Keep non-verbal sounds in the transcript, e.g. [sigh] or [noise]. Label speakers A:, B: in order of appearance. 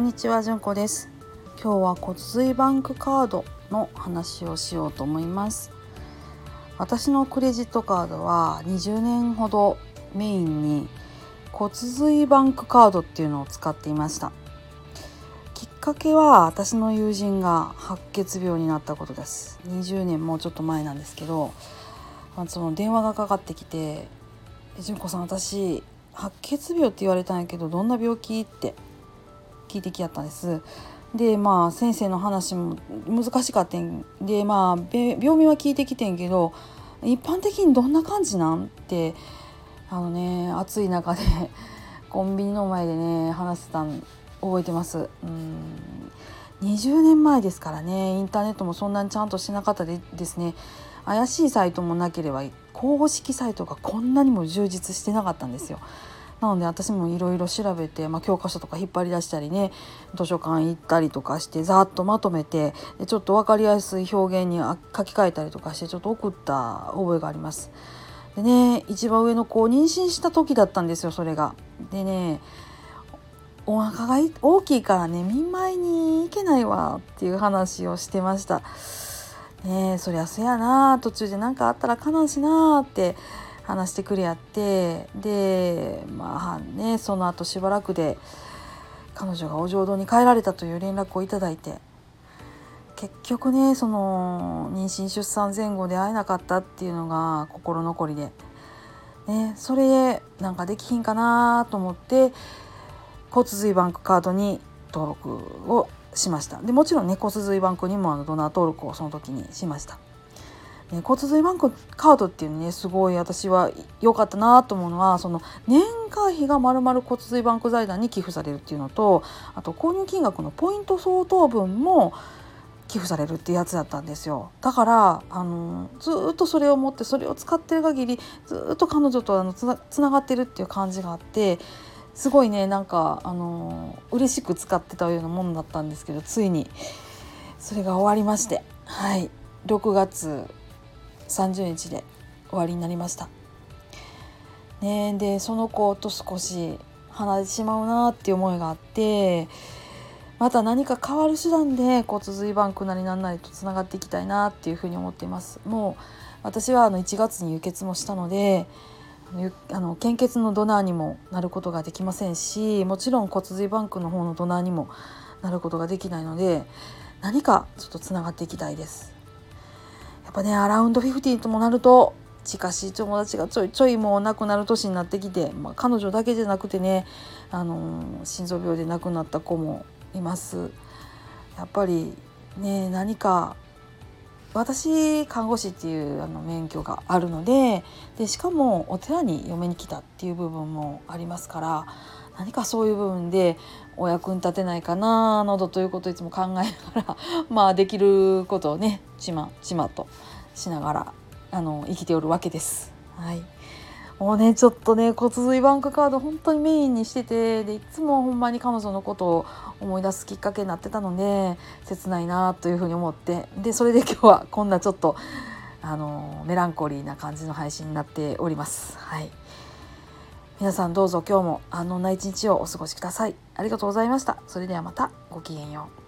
A: こんにちは、じゅんこです。今日は骨髄バンクカードの話をしようと思います。私のクレジットカードは20年ほどメインに骨髄バンクカードっていうのを使っていました。きっかけは私の友人が白血病になったことです。20年もうちょっと前なんですけどまあその電話がかかってきて「純子さん私白血病って言われたんやけどどんな病気?」って聞いてきやったんです。でまあ先生の話も難しかったんでまあ病名は聞いてきてんけど一般的にどんな感じなん？ってあのね暑い中で [laughs] コンビニの前でね話してたん覚えてます。うん20年前ですからねインターネットもそんなにちゃんとしなかったでですね怪しいサイトもなければ公式サイトがこんなにも充実してなかったんですよ。なので私もいろいろ調べて、まあ、教科書とか引っ張り出したりね図書館行ったりとかしてざっとまとめてちょっと分かりやすい表現に書き換えたりとかしてちょっと送った覚えがあります。でね一番上の子を妊娠した時だったんですよそれが。でねお腹が大きいからね見舞いに行けないわっていう話をしてました。ねえそりゃそやな途中で何かあったら悲しいなって話してくれやってでまあねその後しばらくで彼女がお浄土に帰られたという連絡をいただいて結局ねその妊娠出産前後で会えなかったっていうのが心残りで、ね、それでなんかできひんかなと思って骨髄バンクカードに登録をしましたでもちろんね骨髄バンクにもあのドナー登録をその時にしました。ね、骨髄バンクカードっていうのねすごい私は良かったなと思うのはその年会費がまるまる骨髄バンク財団に寄付されるっていうのとあと購入金額のポイント相当分も寄付されるっていうやつだったんですよ。だからあのずっとそれを持ってそれを使ってる限りずっと彼女とあのつなつながってるっていう感じがあってすごいねなんかあの嬉しく使ってたようなものだったんですけどついに。それが終わりまして。はい。6月30日で終わりになりました。ね、でその子と少し離れてしまうなっていう思いがあってまた何か変わる手段で骨髄バンクなりなんなりとつながっていきたいなっていうふうに思っています。もう私はあの1月に輸血もしたのであの献血のドナーにもなることができませんしもちろん骨髄バンクの方のドナーにもなることができないので何かちょっとつながっていきたいです。やっぱねアラウンド50ともなると近しい友達がちょいちょいもう亡くなる年になってきて、まあ、彼女だけじゃなくてね、あのー、心臓病で亡くなった子もいます。やっぱりね何か私看護師っていうあの免許があるのででしかもお寺に嫁に来たっていう部分もありますから何かそういう部分でお役に立てないかななどということをいつも考えながらまあできることをねちまちまとしながらあの生きておるわけです。はいもうねちょっとね骨髄バンクカード本当にメインにしててでいつもほんまに彼女のことを思い出すきっかけになってたので切ないなというふうに思ってでそれで今日はこんなちょっとあのメランコリーな感じの配信になっております。はい皆さんどうぞ今日も安穏な一日をお過ごしください。ありがとうございました。それではまたごきげんよう。